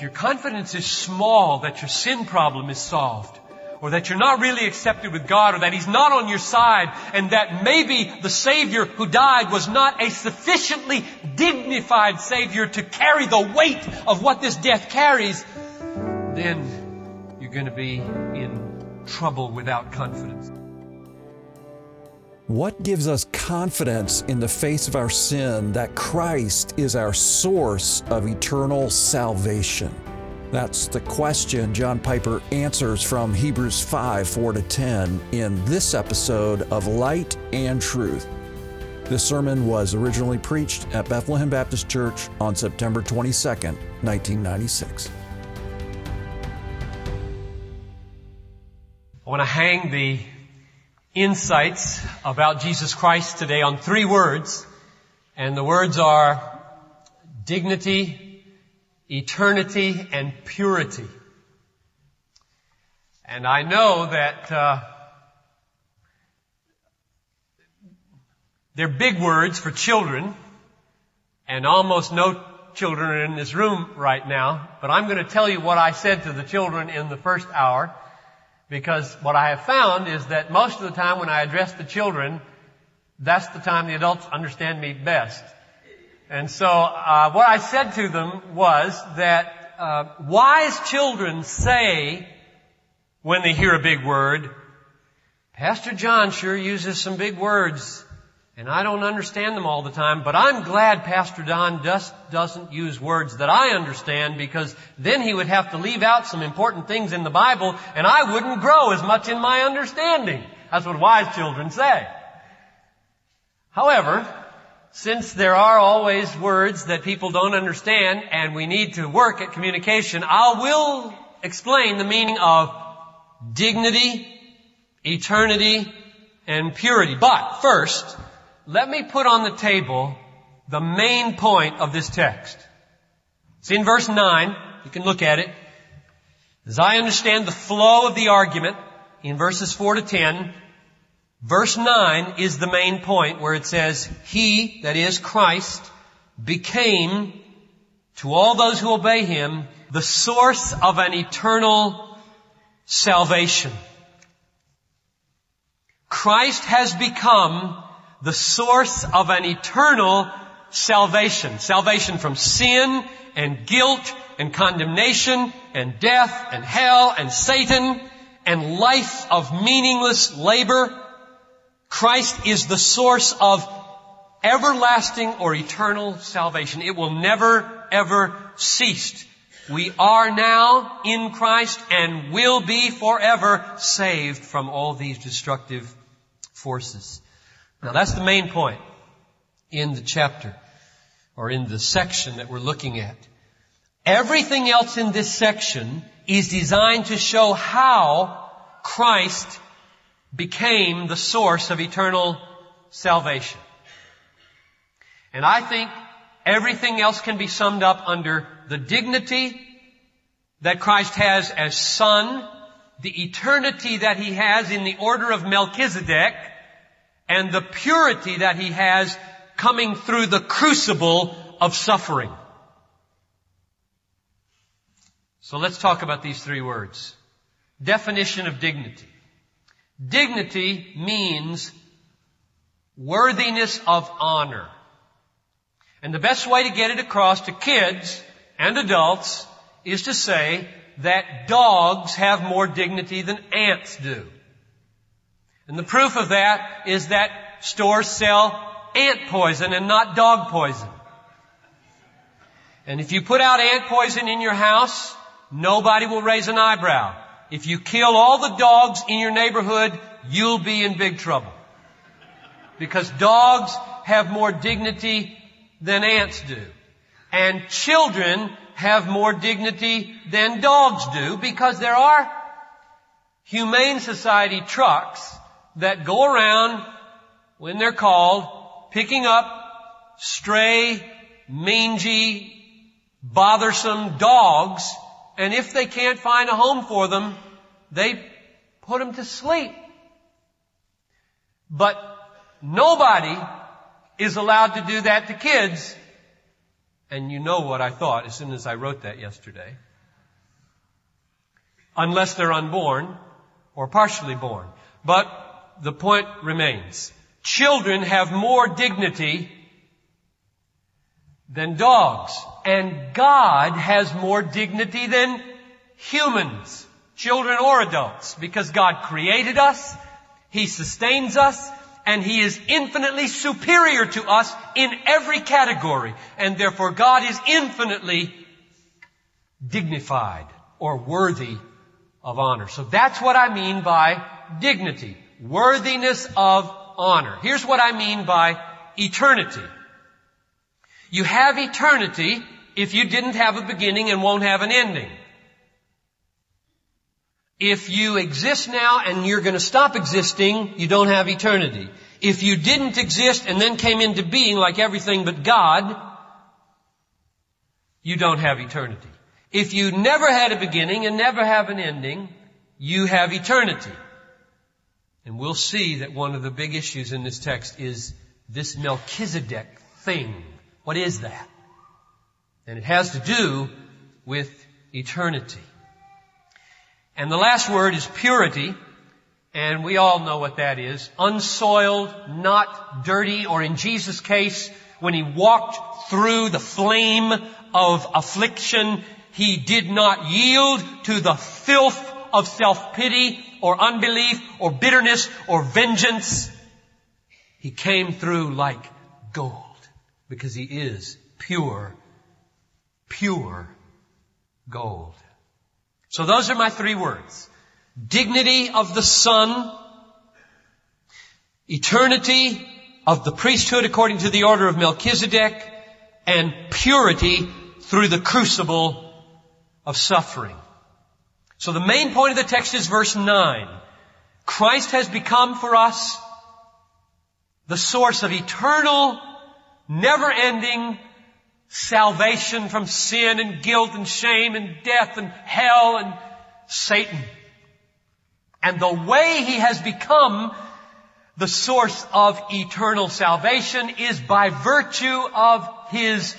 your confidence is small that your sin problem is solved, or that you're not really accepted with God, or that He's not on your side, and that maybe the Savior who died was not a sufficiently dignified Savior to carry the weight of what this death carries, then you're going to be in trouble without confidence. What gives us confidence in the face of our sin that Christ is our source of eternal salvation? That's the question John Piper answers from Hebrews 5 4 to 10 in this episode of Light and Truth. This sermon was originally preached at Bethlehem Baptist Church on September 22, 1996. I want to hang the insights about Jesus Christ today on three words, and the words are dignity, eternity, and purity. And I know that uh, they're big words for children, and almost no children are in this room right now, but I'm going to tell you what I said to the children in the first hour. Because what I have found is that most of the time when I address the children, that's the time the adults understand me best. And so uh, what I said to them was that uh, wise children say when they hear a big word, Pastor John sure uses some big words. And I don't understand them all the time, but I'm glad Pastor John just doesn't use words that I understand because then he would have to leave out some important things in the Bible and I wouldn't grow as much in my understanding. That's what wise children say. However, since there are always words that people don't understand and we need to work at communication, I will explain the meaning of dignity, eternity, and purity. But first, let me put on the table the main point of this text. It's in verse 9. You can look at it. As I understand the flow of the argument in verses 4 to 10, verse 9 is the main point where it says, He, that is Christ, became to all those who obey Him the source of an eternal salvation. Christ has become the source of an eternal salvation. Salvation from sin and guilt and condemnation and death and hell and Satan and life of meaningless labor. Christ is the source of everlasting or eternal salvation. It will never ever cease. We are now in Christ and will be forever saved from all these destructive forces. Now that's the main point in the chapter or in the section that we're looking at. Everything else in this section is designed to show how Christ became the source of eternal salvation. And I think everything else can be summed up under the dignity that Christ has as Son, the eternity that He has in the order of Melchizedek, and the purity that he has coming through the crucible of suffering. So let's talk about these three words. Definition of dignity. Dignity means worthiness of honor. And the best way to get it across to kids and adults is to say that dogs have more dignity than ants do. And the proof of that is that stores sell ant poison and not dog poison. And if you put out ant poison in your house, nobody will raise an eyebrow. If you kill all the dogs in your neighborhood, you'll be in big trouble. Because dogs have more dignity than ants do. And children have more dignity than dogs do because there are humane society trucks that go around when they're called picking up stray, mangy, bothersome dogs and if they can't find a home for them, they put them to sleep. But nobody is allowed to do that to kids. And you know what I thought as soon as I wrote that yesterday. unless they're unborn or partially born. But the point remains. Children have more dignity than dogs. And God has more dignity than humans, children or adults, because God created us, He sustains us, and He is infinitely superior to us in every category. And therefore God is infinitely dignified or worthy of honor. So that's what I mean by dignity. Worthiness of honor. Here's what I mean by eternity. You have eternity if you didn't have a beginning and won't have an ending. If you exist now and you're going to stop existing, you don't have eternity. If you didn't exist and then came into being like everything but God, you don't have eternity. If you never had a beginning and never have an ending, you have eternity. And we'll see that one of the big issues in this text is this Melchizedek thing. What is that? And it has to do with eternity. And the last word is purity. And we all know what that is. Unsoiled, not dirty, or in Jesus' case, when he walked through the flame of affliction, he did not yield to the filth of self-pity or unbelief or bitterness or vengeance. He came through like gold because he is pure, pure gold. So those are my three words. Dignity of the Son, eternity of the priesthood according to the order of Melchizedek, and purity through the crucible of suffering. So the main point of the text is verse 9. Christ has become for us the source of eternal never ending salvation from sin and guilt and shame and death and hell and Satan. And the way he has become the source of eternal salvation is by virtue of his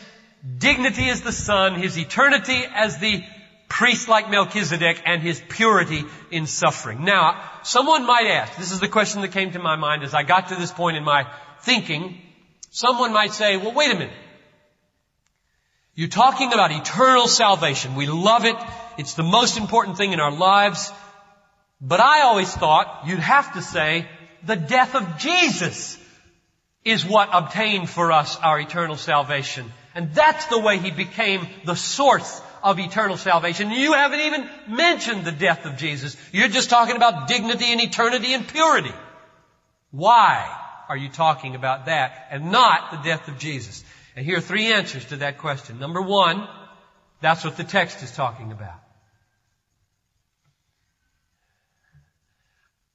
dignity as the Son, his eternity as the priest like Melchizedek, and his purity in suffering. Now, someone might ask, this is the question that came to my mind as I got to this point in my thinking, Someone might say, well, wait a minute. You're talking about eternal salvation. We love it. It's the most important thing in our lives. But I always thought you'd have to say the death of Jesus is what obtained for us our eternal salvation. And that's the way He became the source of eternal salvation. You haven't even mentioned the death of Jesus. You're just talking about dignity and eternity and purity. Why? are you talking about that and not the death of Jesus? And here are three answers to that question. Number one, that's what the text is talking about.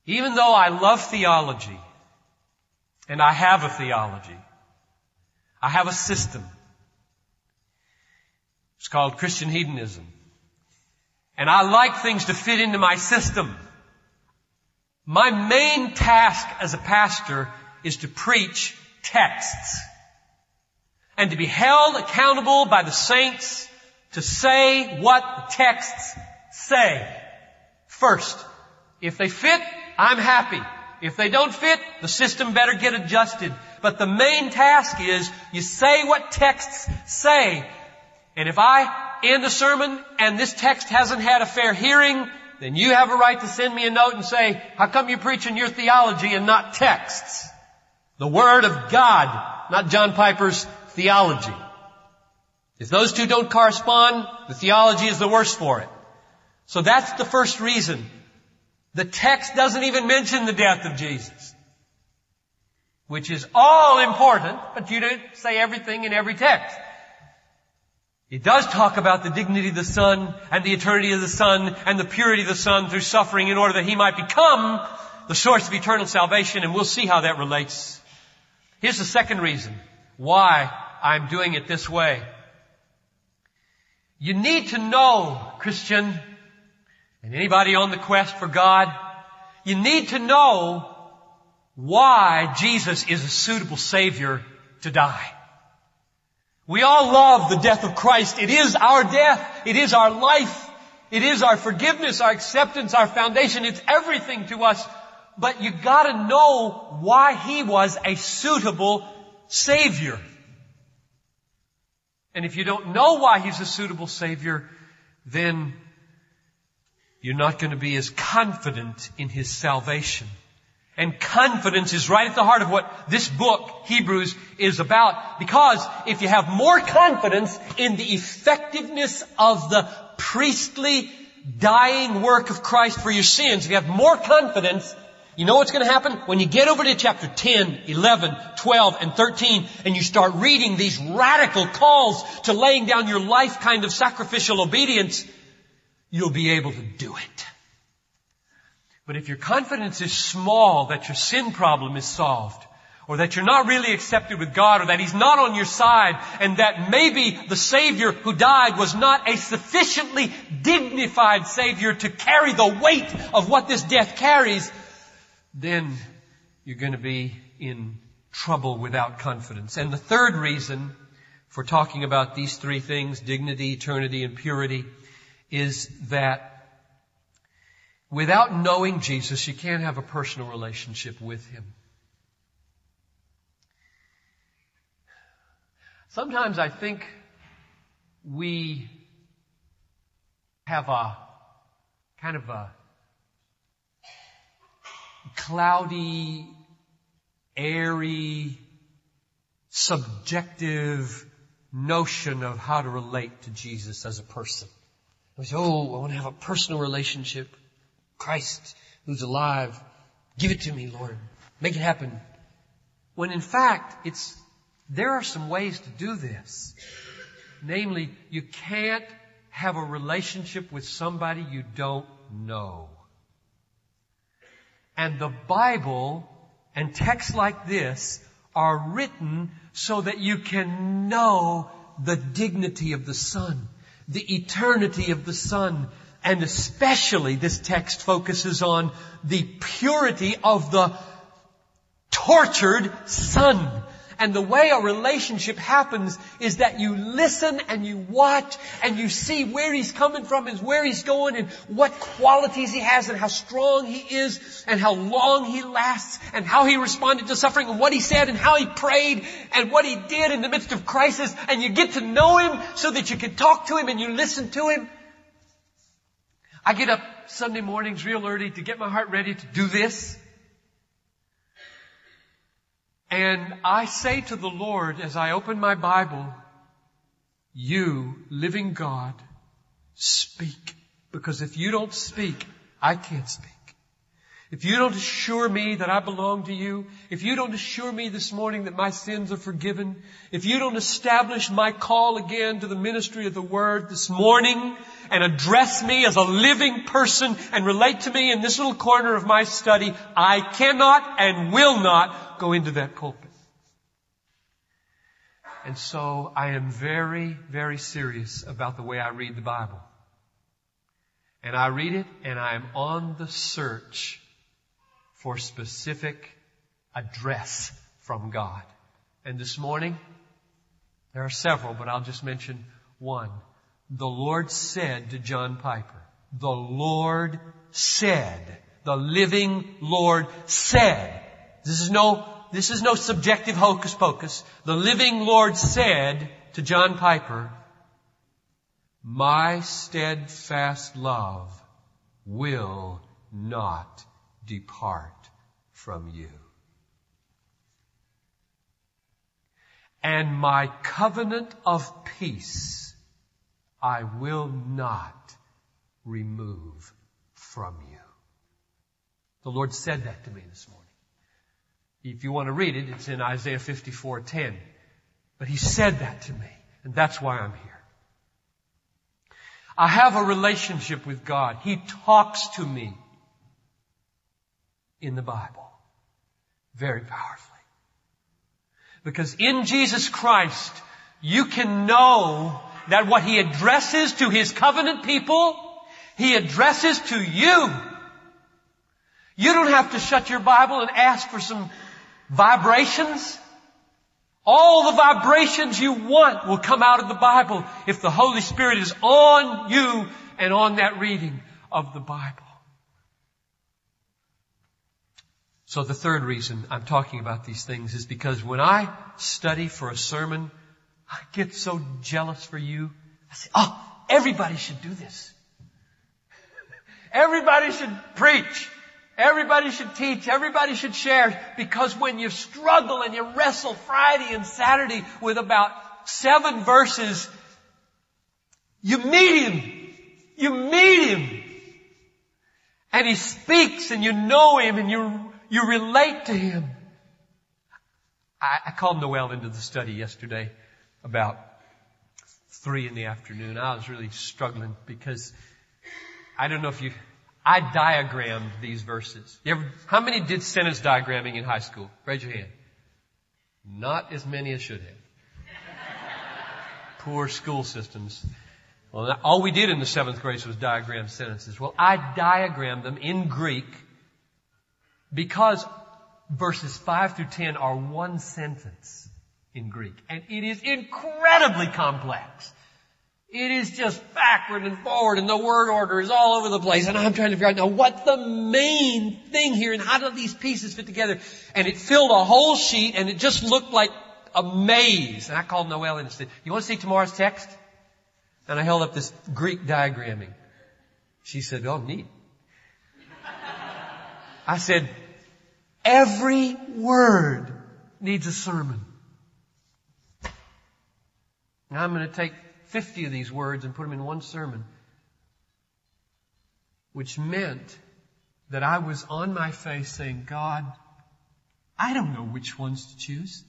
Even though I love theology, and I have a theology, I have a system. It's called Christian hedonism. And I like things to fit into my system. My main task as a pastor is to preach texts and to be held accountable by the saints to say what the texts say. First, if they fit, I'm happy. If they don't fit, the system better get adjusted. But the main task is you say what texts say. And if I end a sermon and this text hasn't had a fair hearing, then you have a right to send me a note and say, how come you're preaching your theology and not texts? The Word of God, not John Piper's theology. If those two don't correspond, the theology is the worse for it. So that's the first reason. The text doesn't even mention the death of Jesus. Which is all important, but you don't say everything in every text. It does talk about the dignity of the Son and the eternity of the Son and the purity of the Son through suffering in order that He might become the source of eternal salvation and we'll see how that relates Here's the second reason why I'm doing it this way. You need to know, Christian, and anybody on the quest for God, you need to know why Jesus is a suitable Savior to die. We all love the death of Christ. It is our death. It is our life. It is our forgiveness, our acceptance, our foundation. It's everything to us. But you gotta know why He was a suitable Savior. And if you don't know why He's a suitable Savior, then you're not going to be as confident in His salvation. And confidence is right at the heart of what this book, Hebrews, is about. Because if you have more confidence in the effectiveness of the priestly dying work of Christ for your sins, if you have more confidence, you know what's going to happen? When you get over to chapter 10, 11, 12, and 13, and you start reading these radical calls to laying down your life kind of sacrificial obedience, you'll be able to do it. But if your confidence is small that your sin problem is solved, or that you're not really accepted with God, or that He's not on your side, and that maybe the Savior who died was not a sufficiently dignified Savior to carry the weight of what this death carries, then you're going to be in trouble without confidence. And the third reason for talking about these three things, dignity, eternity, and purity, is that Without knowing Jesus, you can't have a personal relationship with Him. Sometimes I think we have a kind of a cloudy, airy, subjective notion of how to relate to Jesus as a person. We say, oh, I want to have a personal relationship. Christ who's alive. Give it to me, Lord. Make it happen. When in fact, it's, there are some ways to do this. Namely, you can't have a relationship with somebody you don't know. And the Bible and texts like this are written so that you can know the dignity of the Son, the eternity of the Son, and especially this text focuses on the purity of the tortured son. And the way a relationship happens is that you listen and you watch and you see where he's coming from and where he's going and what qualities he has and how strong he is and how long he lasts and how he responded to suffering and what he said and how he prayed and what he did in the midst of crisis and you get to know him so that you can talk to him and you listen to him I get up Sunday mornings real early to get my heart ready to do this. And I say to the Lord as I open my Bible, you, living God, speak. Because if you don't speak, I can't speak. If you don't assure me that I belong to you, if you don't assure me this morning that my sins are forgiven, if you don't establish my call again to the ministry of the Word this morning and address me as a living person and relate to me in this little corner of my study, I cannot and will not go into that pulpit. And so I am very, very serious about the way I read the Bible. And I read it and I am on the search for specific address from God. And this morning, there are several, but I'll just mention one. The Lord said to John Piper, the Lord said, the living Lord said, this is no, this is no subjective hocus pocus. The living Lord said to John Piper, my steadfast love will not depart from you. And my covenant of peace I will not remove from you. The Lord said that to me this morning. If you want to read it, it's in Isaiah 54:10. But he said that to me, and that's why I'm here. I have a relationship with God. He talks to me in the Bible. Very powerfully. Because in Jesus Christ, you can know that what He addresses to His covenant people, He addresses to you. You don't have to shut your Bible and ask for some vibrations. All the vibrations you want will come out of the Bible if the Holy Spirit is on you and on that reading of the Bible. So the third reason I'm talking about these things is because when I study for a sermon, I get so jealous for you. I say, oh, everybody should do this. everybody should preach. Everybody should teach. Everybody should share. Because when you struggle and you wrestle Friday and Saturday with about seven verses, you meet Him. You meet Him. And He speaks and you know Him and you, you relate to Him. I, I called Noel into the study yesterday about three in the afternoon. I was really struggling because I don't know if you, I diagrammed these verses. Ever, how many did sentence diagramming in high school? Raise your hand. Not as many as should have. Poor school systems. Well, all we did in the seventh grade was diagram sentences. Well, I diagrammed them in Greek because verses 5 through 10 are one sentence in Greek. And it is incredibly complex. It is just backward and forward and the word order is all over the place. And I'm trying to figure out now what's the main thing here and how do these pieces fit together? And it filled a whole sheet and it just looked like a maze. And I called Noel and said, you want to see tomorrow's text? And I held up this Greek diagramming. She said, oh neat. I said, every word needs a sermon. Now I'm going to take 50 of these words and put them in one sermon. Which meant that I was on my face saying, God, I don't know which ones to choose.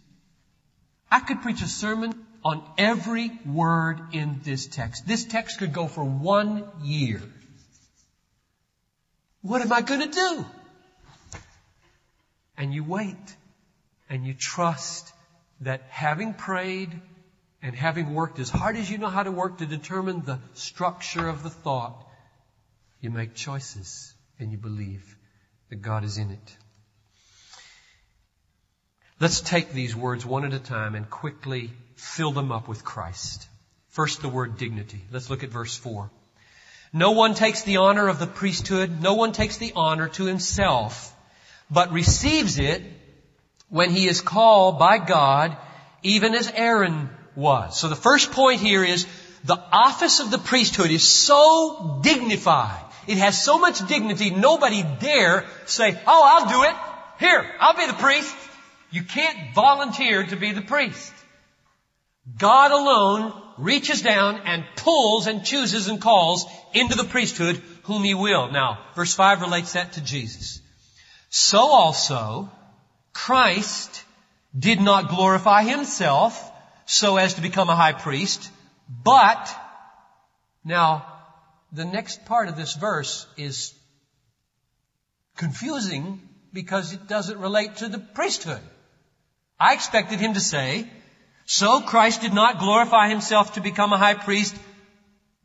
I could preach a sermon on every word in this text. This text could go for one year. What am I going to do? And you wait and you trust that having prayed and having worked as hard as you know how to work to determine the structure of the thought, you make choices and you believe that God is in it. Let's take these words one at a time and quickly fill them up with Christ. First, the word dignity. Let's look at verse 4. No one takes the honor of the priesthood, no one takes the honor to himself, but receives it when he is called by God, even as Aaron was. So the first point here is the office of the priesthood is so dignified. It has so much dignity, nobody dare say, oh, I'll do it. Here, I'll be the priest. You can't volunteer to be the priest. God alone reaches down and pulls and chooses and calls into the priesthood whom he will. Now, verse 5 relates that to Jesus. So also, Christ did not glorify himself so as to become a high priest, but, now, the next part of this verse is confusing because it doesn't relate to the priesthood. I expected him to say, so Christ did not glorify himself to become a high priest,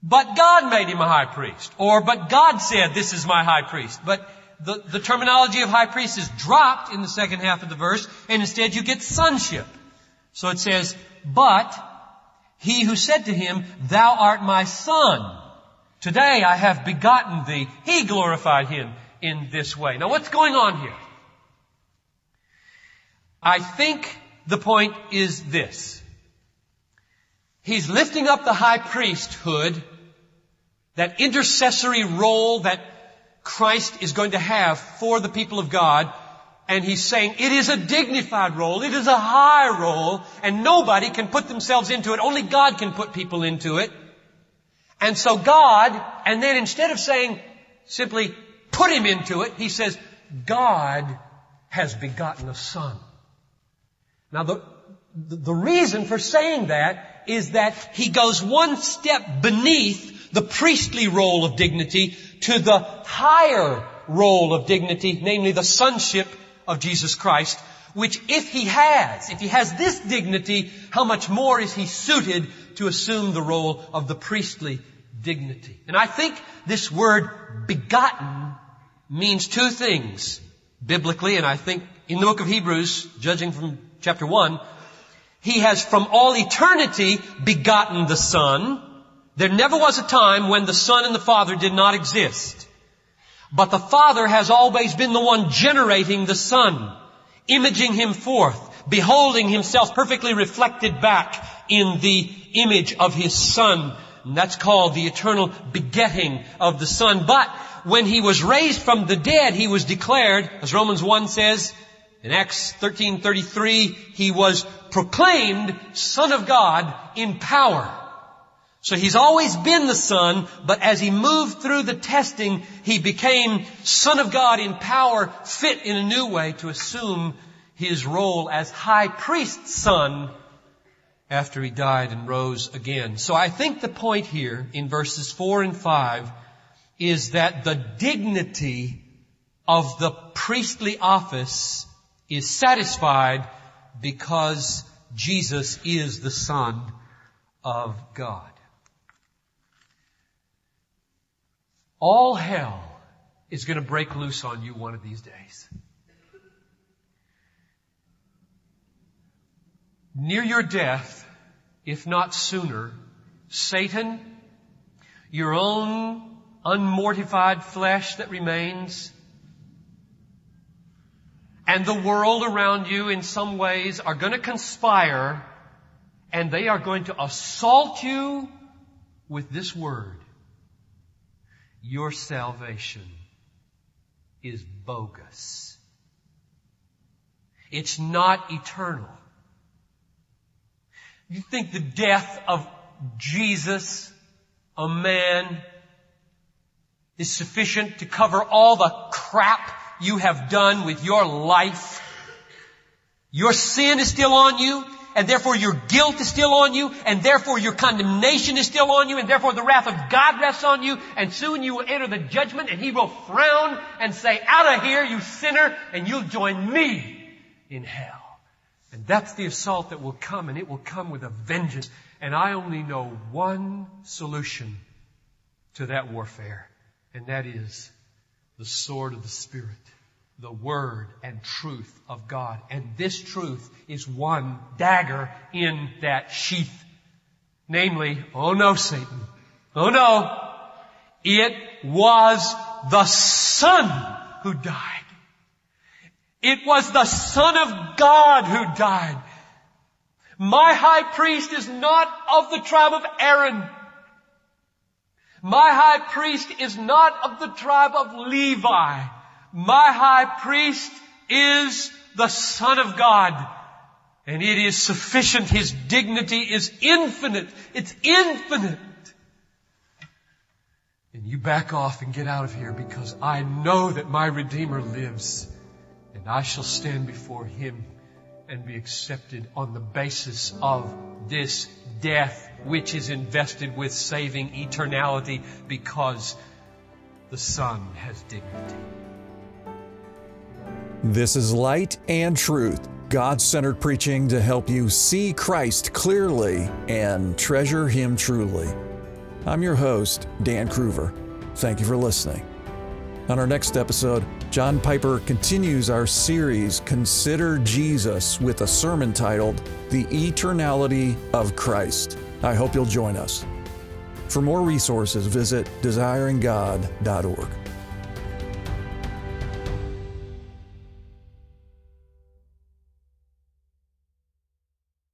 but God made him a high priest. Or, but God said, this is my high priest. But the, the terminology of high priest is dropped in the second half of the verse, and instead you get sonship. So it says, but he who said to him, thou art my son. Today I have begotten thee. He glorified him in this way. Now what's going on here? I think the point is this. He's lifting up the high priesthood, that intercessory role that Christ is going to have for the people of God and he's saying it is a dignified role, it is a high role, and nobody can put themselves into it. Only God can put people into it. And so God, and then instead of saying simply put him into it, he says, God has begotten a son. Now the, the reason for saying that is that he goes one step beneath the priestly role of dignity to the higher role of dignity, namely the sonship of Jesus Christ, which if he has, if he has this dignity, how much more is he suited to assume the role of the priestly dignity? And I think this word begotten means two things biblically, and I think in the book of Hebrews, judging from chapter 1, He has from all eternity begotten the Son. There never was a time when the Son and the Father did not exist. But the Father has always been the one generating the Son, imaging Him forth, beholding Himself perfectly reflected back in the image of His Son. And that's called the eternal begetting of the Son. But when He was raised from the dead, He was declared, as Romans 1 says, in Acts 13:33, he was proclaimed Son of God in power. So he's always been the Son, but as he moved through the testing, he became Son of God in power, fit in a new way to assume his role as High Priest's Son after he died and rose again. So I think the point here in verses 4 and 5 is that the dignity of the priestly office is satisfied because Jesus is the Son of God. All hell is going to break loose on you one of these days. Near your death, if not sooner, Satan, your own unmortified flesh that remains, and the world around you in some ways are going to conspire and they are going to assault you with this word. Your salvation is bogus. It's not eternal. You think the death of Jesus, a man, is sufficient to cover all the crap you have done with your life. Your sin is still on you, and therefore your guilt is still on you, and therefore your condemnation is still on you, and therefore the wrath of God rests on you, and soon you will enter the judgment, and He will frown and say, out of here, you sinner, and you'll join me in hell. And that's the assault that will come, and it will come with a vengeance. And I only know one solution to that warfare, and that is the sword of the Spirit, the Word and truth of God. And this truth is one dagger in that sheath. Namely, oh no, Satan. Oh no. It was the Son who died. It was the Son of God who died. My high priest is not of the tribe of Aaron. My high priest is not of the tribe of Levi. My high priest is the Son of God. And it is sufficient. His dignity is infinite. It's infinite. And you back off and get out of here because I know that my Redeemer lives and I shall stand before Him and be accepted on the basis of this death which is invested with saving eternality because the Son has dignity. This is Light and Truth, God centered preaching to help you see Christ clearly and treasure Him truly. I'm your host, Dan Kruver. Thank you for listening. On our next episode, John Piper continues our series, Consider Jesus, with a sermon titled The Eternality of Christ. I hope you'll join us. For more resources, visit desiringgod.org.